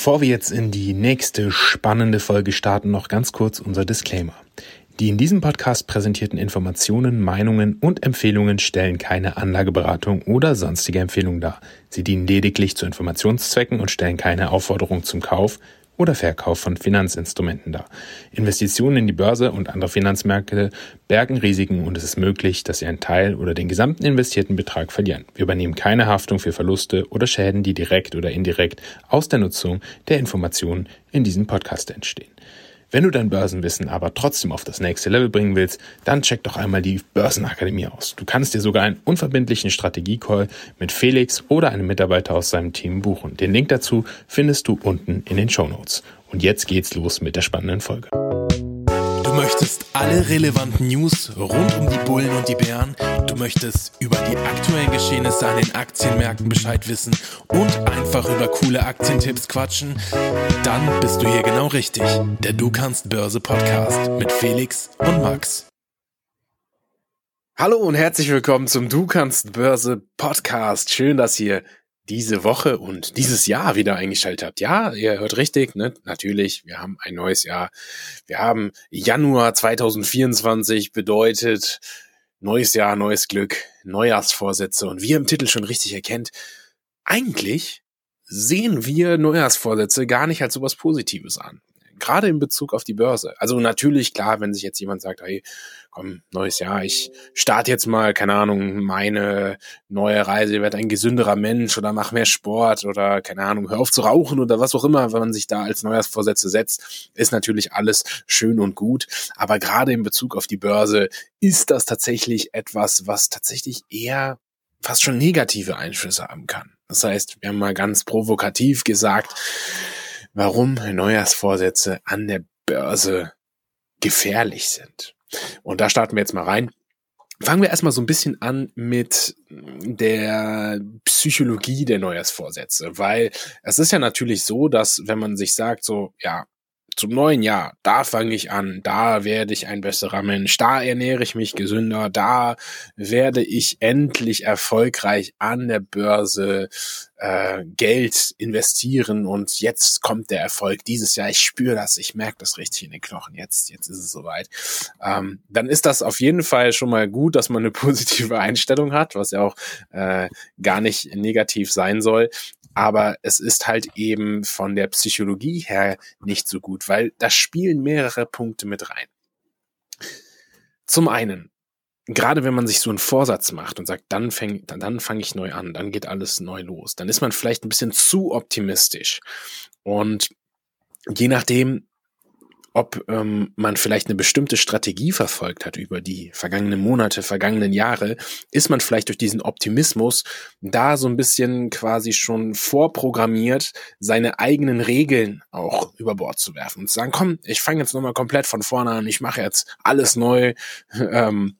Bevor wir jetzt in die nächste spannende Folge starten, noch ganz kurz unser Disclaimer. Die in diesem Podcast präsentierten Informationen, Meinungen und Empfehlungen stellen keine Anlageberatung oder sonstige Empfehlung dar. Sie dienen lediglich zu Informationszwecken und stellen keine Aufforderung zum Kauf oder Verkauf von Finanzinstrumenten dar. Investitionen in die Börse und andere Finanzmärkte bergen Risiken und es ist möglich, dass Sie einen Teil oder den gesamten investierten Betrag verlieren. Wir übernehmen keine Haftung für Verluste oder Schäden, die direkt oder indirekt aus der Nutzung der Informationen in diesem Podcast entstehen. Wenn du dein Börsenwissen aber trotzdem auf das nächste Level bringen willst, dann check doch einmal die Börsenakademie aus. Du kannst dir sogar einen unverbindlichen Strategiecall mit Felix oder einem Mitarbeiter aus seinem Team buchen. Den Link dazu findest du unten in den Show Notes. Und jetzt geht's los mit der spannenden Folge. Du möchtest alle relevanten News rund um die Bullen und die Bären. Du möchtest über die aktuellen Geschehnisse an den Aktienmärkten Bescheid wissen und einfach über coole Aktientipps quatschen. Dann bist du hier genau richtig. Der Du kannst Börse Podcast mit Felix und Max. Hallo und herzlich willkommen zum Du kannst Börse Podcast. Schön, dass ihr diese Woche und dieses Jahr wieder eingeschaltet habt. Ja, ihr hört richtig, ne? Natürlich, wir haben ein neues Jahr. Wir haben Januar 2024 bedeutet neues Jahr, neues Glück, Neujahrsvorsätze und wie ihr im Titel schon richtig erkennt, eigentlich sehen wir Neujahrsvorsätze gar nicht als sowas Positives an gerade in Bezug auf die Börse. Also natürlich, klar, wenn sich jetzt jemand sagt, hey, komm, neues Jahr, ich starte jetzt mal, keine Ahnung, meine neue Reise, werde ein gesünderer Mensch oder mach mehr Sport oder, keine Ahnung, hör auf zu rauchen oder was auch immer, wenn man sich da als Neujahrsvorsätze setzt, ist natürlich alles schön und gut. Aber gerade in Bezug auf die Börse ist das tatsächlich etwas, was tatsächlich eher fast schon negative Einflüsse haben kann. Das heißt, wir haben mal ganz provokativ gesagt, warum Neujahrsvorsätze an der Börse gefährlich sind. Und da starten wir jetzt mal rein. Fangen wir erstmal so ein bisschen an mit der Psychologie der Neujahrsvorsätze, weil es ist ja natürlich so, dass wenn man sich sagt, so, ja, zum neuen Jahr, da fange ich an, da werde ich ein besserer Mensch, da ernähre ich mich gesünder, da werde ich endlich erfolgreich an der Börse äh, Geld investieren. Und jetzt kommt der Erfolg dieses Jahr. Ich spüre das, ich merke das richtig in den Knochen. Jetzt, jetzt ist es soweit. Ähm, dann ist das auf jeden Fall schon mal gut, dass man eine positive Einstellung hat, was ja auch äh, gar nicht negativ sein soll aber es ist halt eben von der Psychologie her nicht so gut, weil da spielen mehrere Punkte mit rein. Zum einen, gerade wenn man sich so einen Vorsatz macht und sagt, dann fange dann, dann fang ich neu an, dann geht alles neu los, dann ist man vielleicht ein bisschen zu optimistisch. Und je nachdem, ob ähm, man vielleicht eine bestimmte Strategie verfolgt hat über die vergangenen Monate, vergangenen Jahre, ist man vielleicht durch diesen Optimismus da so ein bisschen quasi schon vorprogrammiert, seine eigenen Regeln auch über Bord zu werfen und zu sagen, komm, ich fange jetzt nochmal komplett von vorne an, ich mache jetzt alles neu ähm,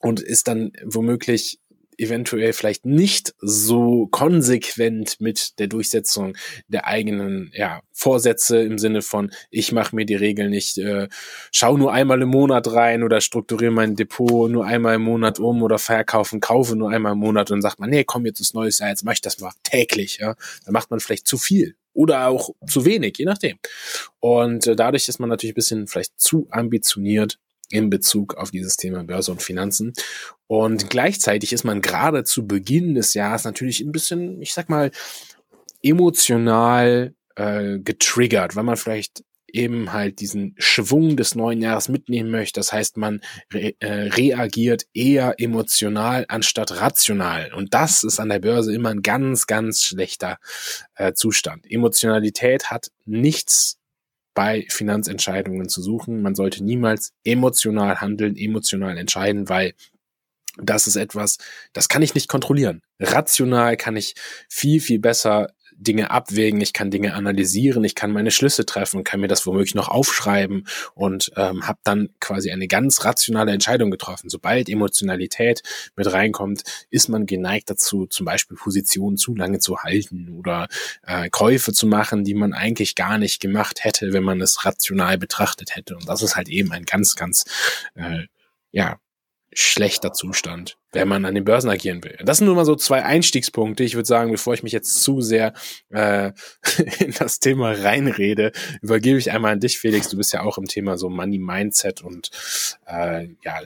und ist dann womöglich eventuell vielleicht nicht so konsequent mit der Durchsetzung der eigenen ja, Vorsätze im Sinne von, ich mache mir die Regeln nicht, äh, schau nur einmal im Monat rein oder strukturiere mein Depot nur einmal im Monat um oder verkaufen, kaufe nur einmal im Monat und sagt man, nee, komm, jetzt ist neues Jahr, jetzt mach ich das mal täglich. Ja? Dann macht man vielleicht zu viel oder auch zu wenig, je nachdem. Und äh, dadurch ist man natürlich ein bisschen vielleicht zu ambitioniert in Bezug auf dieses Thema Börse und Finanzen. Und gleichzeitig ist man gerade zu Beginn des Jahres natürlich ein bisschen, ich sag mal, emotional äh, getriggert, weil man vielleicht eben halt diesen Schwung des neuen Jahres mitnehmen möchte. Das heißt, man re äh, reagiert eher emotional anstatt rational. Und das ist an der Börse immer ein ganz, ganz schlechter äh, Zustand. Emotionalität hat nichts bei Finanzentscheidungen zu suchen. Man sollte niemals emotional handeln, emotional entscheiden, weil das ist etwas, das kann ich nicht kontrollieren. Rational kann ich viel, viel besser Dinge abwägen, ich kann Dinge analysieren, ich kann meine Schlüsse treffen, kann mir das womöglich noch aufschreiben und ähm, habe dann quasi eine ganz rationale Entscheidung getroffen. Sobald Emotionalität mit reinkommt, ist man geneigt dazu, zum Beispiel Positionen zu lange zu halten oder äh, Käufe zu machen, die man eigentlich gar nicht gemacht hätte, wenn man es rational betrachtet hätte. Und das ist halt eben ein ganz, ganz äh, ja schlechter Zustand, wenn man an den Börsen agieren will. Das sind nur mal so zwei Einstiegspunkte. Ich würde sagen, bevor ich mich jetzt zu sehr äh, in das Thema reinrede, übergebe ich einmal an dich, Felix. Du bist ja auch im Thema so Money Mindset und äh, ja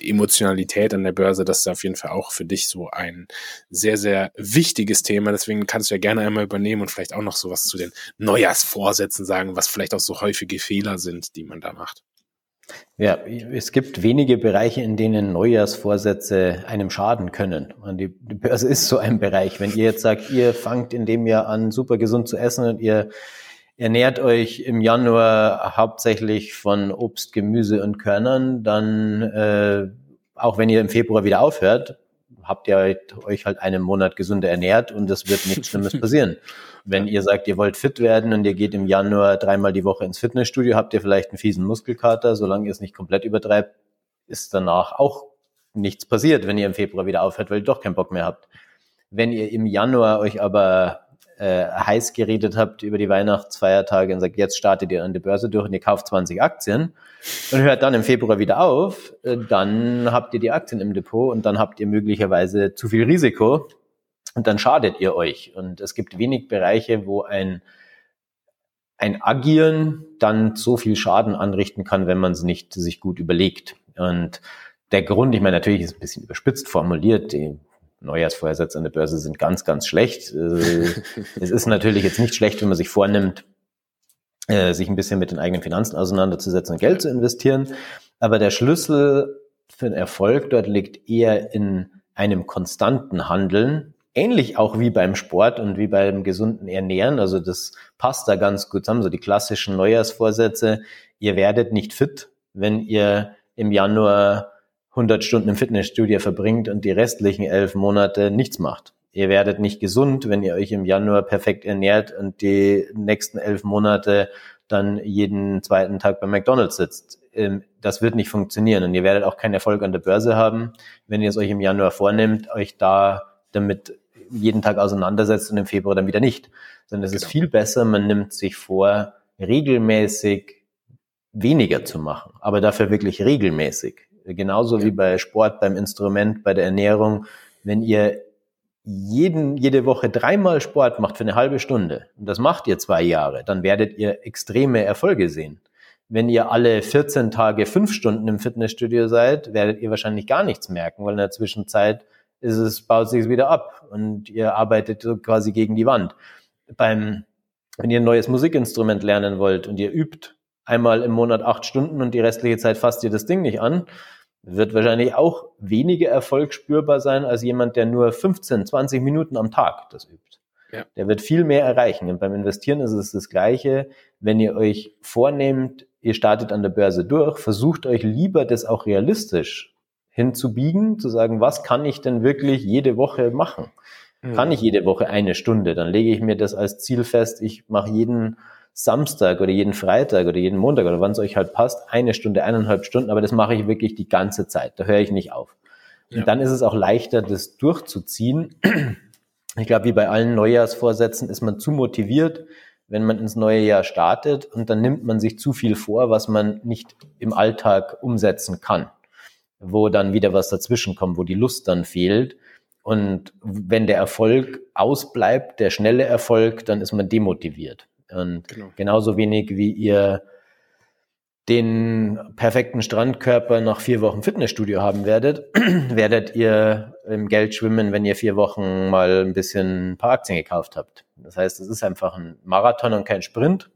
Emotionalität an der Börse. Das ist auf jeden Fall auch für dich so ein sehr, sehr wichtiges Thema. Deswegen kannst du ja gerne einmal übernehmen und vielleicht auch noch so was zu den Neujahrsvorsätzen sagen, was vielleicht auch so häufige Fehler sind, die man da macht. Ja, es gibt wenige Bereiche, in denen Neujahrsvorsätze einem schaden können. Und die, Börse ist so ein Bereich. Wenn ihr jetzt sagt, ihr fangt in dem Jahr an, super gesund zu essen und ihr ernährt euch im Januar hauptsächlich von Obst, Gemüse und Körnern, dann, äh, auch wenn ihr im Februar wieder aufhört, habt ihr euch halt einen Monat gesünder ernährt und es wird nichts Schlimmes passieren. Wenn ihr sagt, ihr wollt fit werden und ihr geht im Januar dreimal die Woche ins Fitnessstudio, habt ihr vielleicht einen fiesen Muskelkater. Solange ihr es nicht komplett übertreibt, ist danach auch nichts passiert, wenn ihr im Februar wieder aufhört, weil ihr doch keinen Bock mehr habt. Wenn ihr im Januar euch aber äh, heiß geredet habt über die Weihnachtsfeiertage und sagt, jetzt startet ihr an der Börse durch und ihr kauft 20 Aktien und hört dann im Februar wieder auf, äh, dann habt ihr die Aktien im Depot und dann habt ihr möglicherweise zu viel Risiko und dann schadet ihr euch. Und es gibt wenig Bereiche, wo ein, ein Agieren dann so viel Schaden anrichten kann, wenn man es nicht sich gut überlegt. Und der Grund, ich meine, natürlich ist es ein bisschen überspitzt formuliert, die Neujahrsvorsätze an der Börse sind ganz, ganz schlecht. Äh, es ist natürlich jetzt nicht schlecht, wenn man sich vornimmt, äh, sich ein bisschen mit den eigenen Finanzen auseinanderzusetzen und Geld zu investieren. Aber der Schlüssel für den Erfolg dort liegt eher in einem konstanten Handeln ähnlich auch wie beim Sport und wie beim gesunden Ernähren. Also das passt da ganz gut zusammen. So die klassischen Neujahrsvorsätze. Ihr werdet nicht fit, wenn ihr im Januar 100 Stunden im Fitnessstudio verbringt und die restlichen elf Monate nichts macht. Ihr werdet nicht gesund, wenn ihr euch im Januar perfekt ernährt und die nächsten elf Monate dann jeden zweiten Tag bei McDonald's sitzt. Ähm, das wird nicht funktionieren und ihr werdet auch keinen Erfolg an der Börse haben, wenn ihr es euch im Januar vornehmt, euch da damit jeden Tag auseinandersetzt und im Februar dann wieder nicht. Sondern es genau. ist viel besser, man nimmt sich vor, regelmäßig weniger zu machen, aber dafür wirklich regelmäßig. Genauso ja. wie bei Sport, beim Instrument, bei der Ernährung. Wenn ihr jeden, jede Woche dreimal Sport macht für eine halbe Stunde, und das macht ihr zwei Jahre, dann werdet ihr extreme Erfolge sehen. Wenn ihr alle 14 Tage fünf Stunden im Fitnessstudio seid, werdet ihr wahrscheinlich gar nichts merken, weil in der Zwischenzeit ist es, baut sich wieder ab und ihr arbeitet so quasi gegen die Wand. Beim, wenn ihr ein neues Musikinstrument lernen wollt und ihr übt einmal im Monat acht Stunden und die restliche Zeit fasst ihr das Ding nicht an, wird wahrscheinlich auch weniger Erfolg spürbar sein als jemand, der nur 15, 20 Minuten am Tag das übt. Ja. Der wird viel mehr erreichen. Und beim Investieren ist es das Gleiche. Wenn ihr euch vornehmt, ihr startet an der Börse durch, versucht euch lieber das auch realistisch hinzubiegen, zu sagen, was kann ich denn wirklich jede Woche machen? Mhm. Kann ich jede Woche eine Stunde? Dann lege ich mir das als Ziel fest. Ich mache jeden Samstag oder jeden Freitag oder jeden Montag oder wann es euch halt passt, eine Stunde, eineinhalb Stunden, aber das mache ich wirklich die ganze Zeit. Da höre ich nicht auf. Ja. Und dann ist es auch leichter, das durchzuziehen. Ich glaube, wie bei allen Neujahrsvorsätzen ist man zu motiviert, wenn man ins neue Jahr startet und dann nimmt man sich zu viel vor, was man nicht im Alltag umsetzen kann wo dann wieder was dazwischen kommt, wo die Lust dann fehlt. Und wenn der Erfolg ausbleibt, der schnelle Erfolg, dann ist man demotiviert. Und genau. genauso wenig wie ihr den perfekten Strandkörper nach vier Wochen Fitnessstudio haben werdet, werdet ihr im Geld schwimmen, wenn ihr vier Wochen mal ein bisschen ein paar Aktien gekauft habt. Das heißt, es ist einfach ein Marathon und kein Sprint.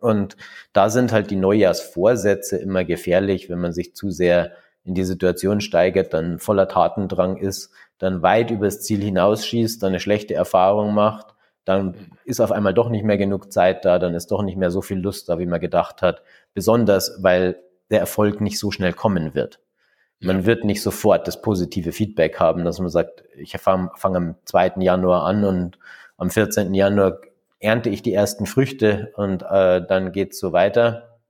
Und da sind halt die Neujahrsvorsätze immer gefährlich, wenn man sich zu sehr in die Situation steigert, dann voller Tatendrang ist, dann weit übers Ziel hinausschießt, dann eine schlechte Erfahrung macht, dann ist auf einmal doch nicht mehr genug Zeit da, dann ist doch nicht mehr so viel Lust da, wie man gedacht hat. Besonders, weil der Erfolg nicht so schnell kommen wird. Man wird nicht sofort das positive Feedback haben, dass man sagt, ich fange fang am 2. Januar an und am 14. Januar ernte ich die ersten Früchte und äh, dann geht's so weiter.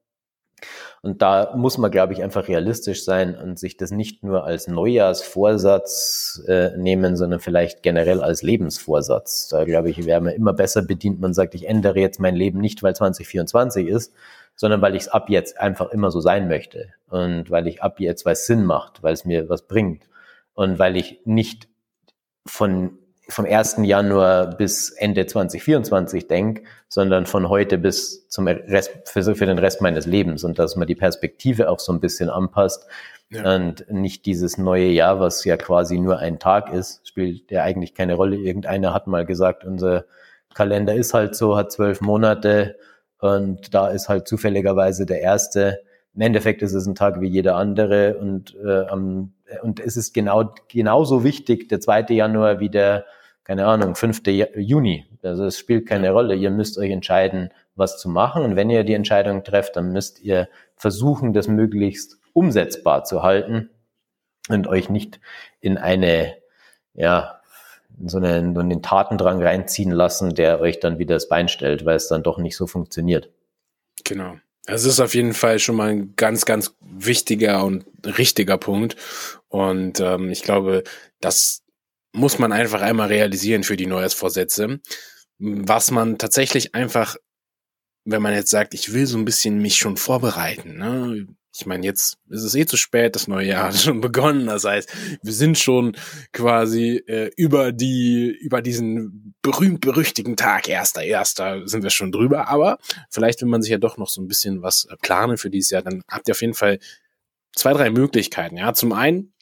Und da muss man, glaube ich, einfach realistisch sein und sich das nicht nur als Neujahrsvorsatz äh, nehmen, sondern vielleicht generell als Lebensvorsatz. Da, glaube ich, wäre man immer besser bedient. Man sagt, ich ändere jetzt mein Leben nicht, weil 2024 ist, sondern weil ich es ab jetzt einfach immer so sein möchte und weil ich ab jetzt, es Sinn macht, weil es mir was bringt und weil ich nicht von vom 1. Januar bis Ende 2024 denke, sondern von heute bis zum Rest, für, für den Rest meines Lebens und dass man die Perspektive auch so ein bisschen anpasst ja. und nicht dieses neue Jahr, was ja quasi nur ein Tag ist, spielt ja eigentlich keine Rolle. Irgendeiner hat mal gesagt, unser Kalender ist halt so, hat zwölf Monate und da ist halt zufälligerweise der erste. Im Endeffekt ist es ein Tag wie jeder andere und, äh, am, und es ist genau, genauso wichtig, der 2. Januar wie der, keine Ahnung, 5. Juni. Also es spielt keine Rolle. Ihr müsst euch entscheiden, was zu machen. Und wenn ihr die Entscheidung trefft, dann müsst ihr versuchen, das möglichst umsetzbar zu halten und euch nicht in eine, ja, in so einen, so einen Tatendrang reinziehen lassen, der euch dann wieder das Bein stellt, weil es dann doch nicht so funktioniert. Genau. Es ist auf jeden Fall schon mal ein ganz, ganz wichtiger und richtiger Punkt. Und ähm, ich glaube, das muss man einfach einmal realisieren für die Neujahrsvorsätze. Was man tatsächlich einfach, wenn man jetzt sagt, ich will so ein bisschen mich schon vorbereiten, ne? ich meine, jetzt ist es eh zu spät, das neue Jahr hat schon begonnen. Das heißt, wir sind schon quasi äh, über die, über diesen berühmt-berüchtigen Tag, erster, erster, sind wir schon drüber. Aber vielleicht, wenn man sich ja doch noch so ein bisschen was äh, planen für dieses Jahr, dann habt ihr auf jeden Fall zwei, drei Möglichkeiten. Ja, zum einen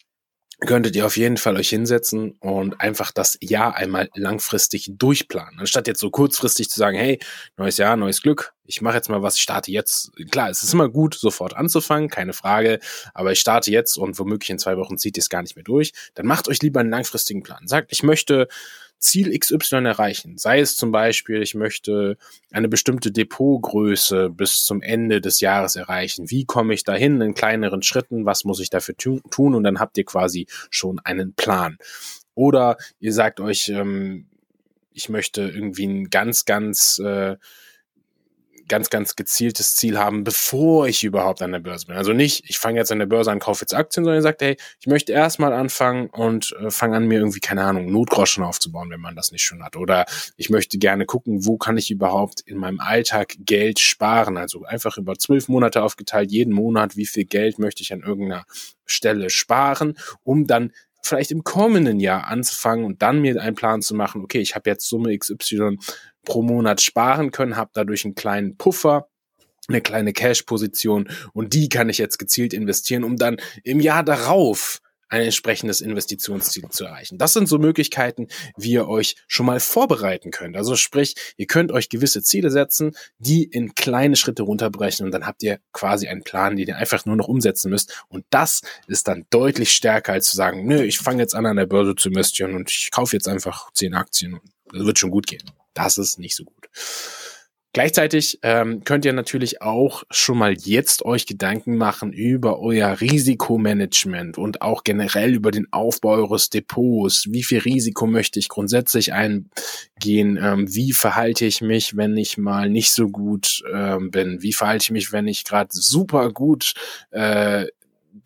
könntet ihr auf jeden Fall euch hinsetzen und einfach das Jahr einmal langfristig durchplanen. Anstatt jetzt so kurzfristig zu sagen, hey, neues Jahr, neues Glück, ich mache jetzt mal was, ich starte jetzt. Klar, es ist immer gut, sofort anzufangen, keine Frage, aber ich starte jetzt und womöglich in zwei Wochen zieht ihr es gar nicht mehr durch. Dann macht euch lieber einen langfristigen Plan. Sagt, ich möchte Ziel XY erreichen. Sei es zum Beispiel, ich möchte eine bestimmte Depotgröße bis zum Ende des Jahres erreichen. Wie komme ich dahin in kleineren Schritten? Was muss ich dafür tun? Und dann habt ihr quasi schon einen Plan. Oder ihr sagt euch, ähm, ich möchte irgendwie ein ganz, ganz äh, ganz, ganz gezieltes Ziel haben, bevor ich überhaupt an der Börse bin. Also nicht, ich fange jetzt an der Börse an, kaufe jetzt Aktien, sondern sagt, hey, ich möchte erstmal anfangen und äh, fange an, mir irgendwie, keine Ahnung, Notgroschen aufzubauen, wenn man das nicht schon hat. Oder ich möchte gerne gucken, wo kann ich überhaupt in meinem Alltag Geld sparen. Also einfach über zwölf Monate aufgeteilt, jeden Monat, wie viel Geld möchte ich an irgendeiner Stelle sparen, um dann vielleicht im kommenden Jahr anzufangen und dann mir einen Plan zu machen, okay, ich habe jetzt Summe XY pro Monat sparen können, habe dadurch einen kleinen Puffer, eine kleine Cash-Position und die kann ich jetzt gezielt investieren, um dann im Jahr darauf ein entsprechendes Investitionsziel zu erreichen. Das sind so Möglichkeiten, wie ihr euch schon mal vorbereiten könnt. Also sprich, ihr könnt euch gewisse Ziele setzen, die in kleine Schritte runterbrechen und dann habt ihr quasi einen Plan, den ihr einfach nur noch umsetzen müsst. Und das ist dann deutlich stärker als zu sagen, nö, ich fange jetzt an an der Börse zu investieren und ich kaufe jetzt einfach zehn Aktien und das wird schon gut gehen. Das ist nicht so gut. Gleichzeitig ähm, könnt ihr natürlich auch schon mal jetzt euch Gedanken machen über euer Risikomanagement und auch generell über den Aufbau eures Depots. Wie viel Risiko möchte ich grundsätzlich eingehen? Ähm, wie verhalte ich mich, wenn ich mal nicht so gut ähm, bin? Wie verhalte ich mich, wenn ich gerade super gut äh,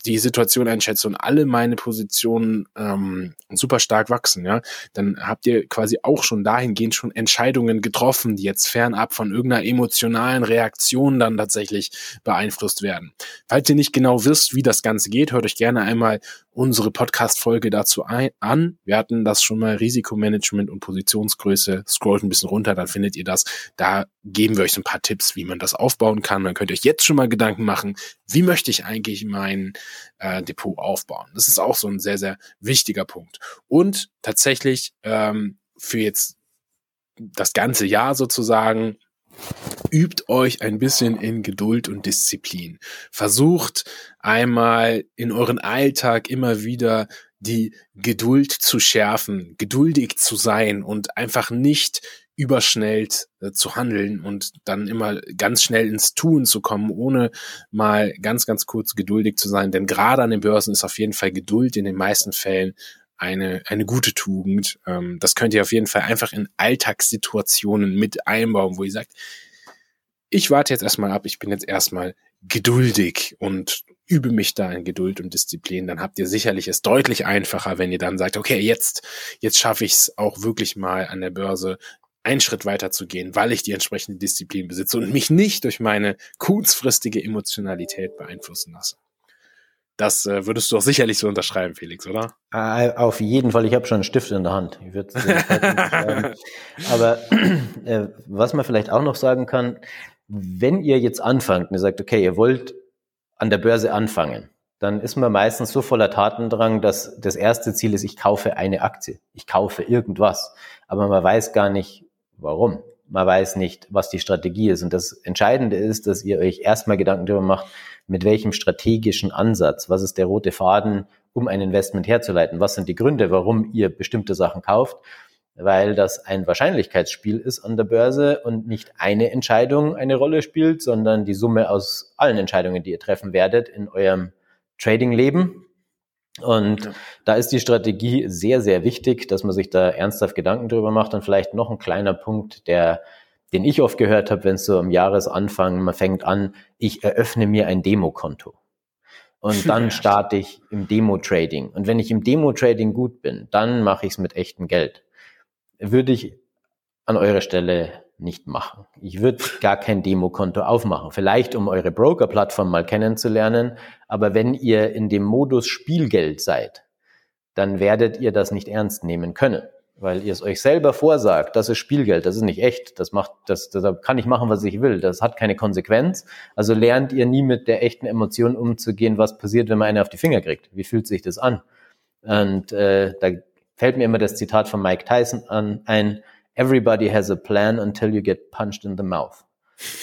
die Situation einschätze und alle meine Positionen ähm, super stark wachsen, ja, dann habt ihr quasi auch schon dahingehend schon Entscheidungen getroffen, die jetzt fernab von irgendeiner emotionalen Reaktion dann tatsächlich beeinflusst werden. Falls ihr nicht genau wisst, wie das Ganze geht, hört euch gerne einmal unsere Podcast-Folge dazu ein, an. Wir hatten das schon mal Risikomanagement und Positionsgröße. Scrollt ein bisschen runter, dann findet ihr das. Da geben wir euch so ein paar Tipps, wie man das aufbauen kann. Dann könnt ihr euch jetzt schon mal Gedanken machen, wie möchte ich eigentlich mein äh, Depot aufbauen. Das ist auch so ein sehr, sehr wichtiger Punkt. Und tatsächlich ähm, für jetzt das ganze Jahr sozusagen übt euch ein bisschen in Geduld und Disziplin. Versucht einmal in euren Alltag immer wieder die Geduld zu schärfen, geduldig zu sein und einfach nicht überschnell äh, zu handeln und dann immer ganz schnell ins Tun zu kommen, ohne mal ganz, ganz kurz geduldig zu sein. Denn gerade an den Börsen ist auf jeden Fall Geduld in den meisten Fällen eine, eine gute Tugend. Ähm, das könnt ihr auf jeden Fall einfach in Alltagssituationen mit einbauen, wo ihr sagt, ich warte jetzt erstmal ab, ich bin jetzt erstmal geduldig und übe mich da in Geduld und Disziplin, dann habt ihr sicherlich es deutlich einfacher, wenn ihr dann sagt, okay, jetzt, jetzt schaffe ich es auch wirklich mal an der Börse einen Schritt weiter zu gehen, weil ich die entsprechende Disziplin besitze und mich nicht durch meine kurzfristige Emotionalität beeinflussen lasse. Das äh, würdest du auch sicherlich so unterschreiben, Felix, oder? Äh, auf jeden Fall. Ich habe schon einen Stift in der Hand. Ich würde Aber äh, was man vielleicht auch noch sagen kann, wenn ihr jetzt anfangt und ihr sagt, okay, ihr wollt an der Börse anfangen, dann ist man meistens so voller Tatendrang, dass das erste Ziel ist, ich kaufe eine Aktie, ich kaufe irgendwas. Aber man weiß gar nicht, warum. Man weiß nicht, was die Strategie ist. Und das Entscheidende ist, dass ihr euch erstmal Gedanken darüber macht, mit welchem strategischen Ansatz, was ist der rote Faden, um ein Investment herzuleiten, was sind die Gründe, warum ihr bestimmte Sachen kauft, weil das ein Wahrscheinlichkeitsspiel ist an der Börse und nicht eine Entscheidung eine Rolle spielt, sondern die Summe aus allen Entscheidungen, die ihr treffen werdet in eurem Trading-Leben. Und ja. da ist die Strategie sehr, sehr wichtig, dass man sich da ernsthaft Gedanken drüber macht. Und vielleicht noch ein kleiner Punkt, der den ich oft gehört habe, wenn es so am Jahresanfang, man fängt an, ich eröffne mir ein Demokonto. Und dann starte ich im Demo-Trading. Und wenn ich im Demo-Trading gut bin, dann mache ich es mit echtem Geld. Würde ich an eurer Stelle nicht machen. Ich würde gar kein Demokonto aufmachen. Vielleicht, um eure Broker-Plattform mal kennenzulernen. Aber wenn ihr in dem Modus Spielgeld seid, dann werdet ihr das nicht ernst nehmen können weil ihr es euch selber vorsagt, das ist Spielgeld, das ist nicht echt, das macht, das, da kann ich machen, was ich will, das hat keine Konsequenz. Also lernt ihr nie mit der echten Emotion umzugehen, was passiert, wenn man eine auf die Finger kriegt. Wie fühlt sich das an? Und äh, da fällt mir immer das Zitat von Mike Tyson an, ein Everybody has a plan until you get punched in the mouth.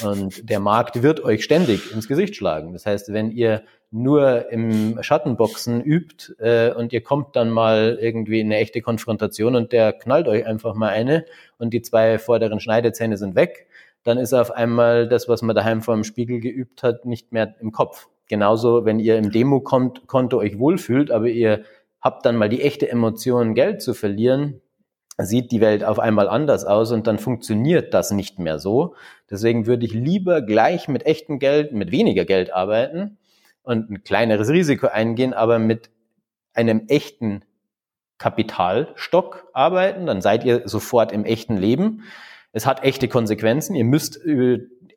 Und der Markt wird euch ständig ins Gesicht schlagen. Das heißt, wenn ihr nur im Schattenboxen übt äh, und ihr kommt dann mal irgendwie in eine echte Konfrontation und der knallt euch einfach mal eine und die zwei vorderen Schneidezähne sind weg, dann ist auf einmal das, was man daheim vor dem Spiegel geübt hat, nicht mehr im Kopf. Genauso, wenn ihr im Demokonto euch wohlfühlt, aber ihr habt dann mal die echte Emotion, Geld zu verlieren, sieht die Welt auf einmal anders aus und dann funktioniert das nicht mehr so. Deswegen würde ich lieber gleich mit echtem Geld, mit weniger Geld arbeiten und ein kleineres Risiko eingehen, aber mit einem echten Kapitalstock arbeiten, dann seid ihr sofort im echten Leben. Es hat echte Konsequenzen. Ihr müsst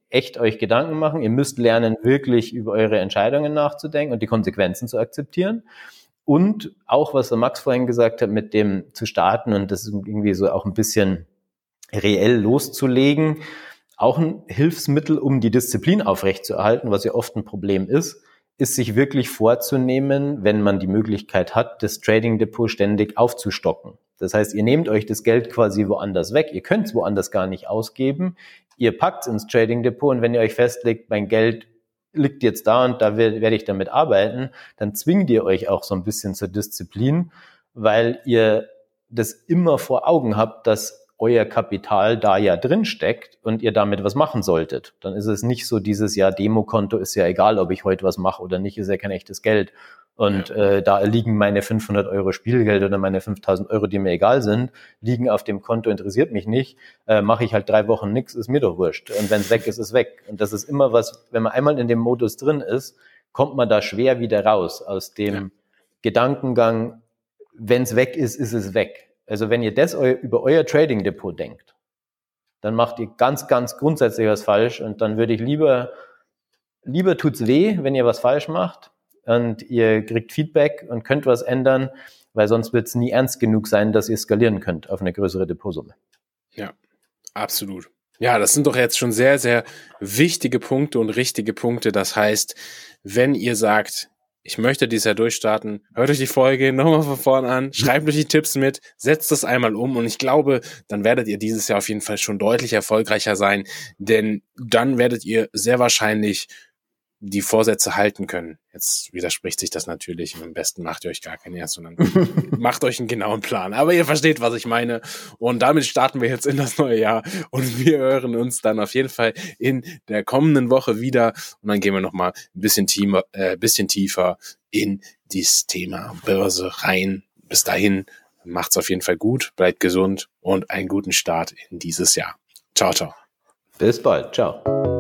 echt euch Gedanken machen. Ihr müsst lernen, wirklich über eure Entscheidungen nachzudenken und die Konsequenzen zu akzeptieren. Und auch, was der Max vorhin gesagt hat, mit dem zu starten und das irgendwie so auch ein bisschen reell loszulegen, auch ein Hilfsmittel, um die Disziplin aufrechtzuerhalten, was ja oft ein Problem ist, ist sich wirklich vorzunehmen, wenn man die Möglichkeit hat, das Trading Depot ständig aufzustocken. Das heißt, ihr nehmt euch das Geld quasi woanders weg. Ihr könnt es woanders gar nicht ausgeben. Ihr packt ins Trading Depot und wenn ihr euch festlegt, mein Geld liegt jetzt da und da werde ich damit arbeiten, dann zwingt ihr euch auch so ein bisschen zur Disziplin, weil ihr das immer vor Augen habt, dass euer Kapital da ja drin steckt und ihr damit was machen solltet. Dann ist es nicht so dieses Jahr Demokonto ist ja egal, ob ich heute was mache oder nicht, ist ja kein echtes Geld. Und äh, da liegen meine 500 Euro Spielgeld oder meine 5000 Euro, die mir egal sind, liegen auf dem Konto, interessiert mich nicht. Äh, Mache ich halt drei Wochen nichts, ist mir doch wurscht. Und wenn es weg ist, ist weg. Und das ist immer was, wenn man einmal in dem Modus drin ist, kommt man da schwer wieder raus aus dem ja. Gedankengang, wenn es weg ist, ist es weg. Also wenn ihr das eu über euer Trading Depot denkt, dann macht ihr ganz, ganz grundsätzlich was falsch. Und dann würde ich lieber, lieber tut's weh, wenn ihr was falsch macht, und ihr kriegt Feedback und könnt was ändern, weil sonst wird es nie ernst genug sein, dass ihr skalieren könnt auf eine größere Depotsumme. Ja, absolut. Ja, das sind doch jetzt schon sehr, sehr wichtige Punkte und richtige Punkte. Das heißt, wenn ihr sagt, ich möchte dieses Jahr durchstarten, hört euch die Folge nochmal von vorn an, schreibt euch die Tipps mit, setzt das einmal um. Und ich glaube, dann werdet ihr dieses Jahr auf jeden Fall schon deutlich erfolgreicher sein, denn dann werdet ihr sehr wahrscheinlich die Vorsätze halten können. Jetzt widerspricht sich das natürlich. Am besten macht ihr euch gar keinen erst, sondern macht euch einen genauen Plan. Aber ihr versteht, was ich meine. Und damit starten wir jetzt in das neue Jahr. Und wir hören uns dann auf jeden Fall in der kommenden Woche wieder. Und dann gehen wir nochmal ein bisschen tiefer, äh, bisschen tiefer in dieses Thema Börse rein. Bis dahin macht's auf jeden Fall gut, bleibt gesund und einen guten Start in dieses Jahr. Ciao, ciao. Bis bald. Ciao.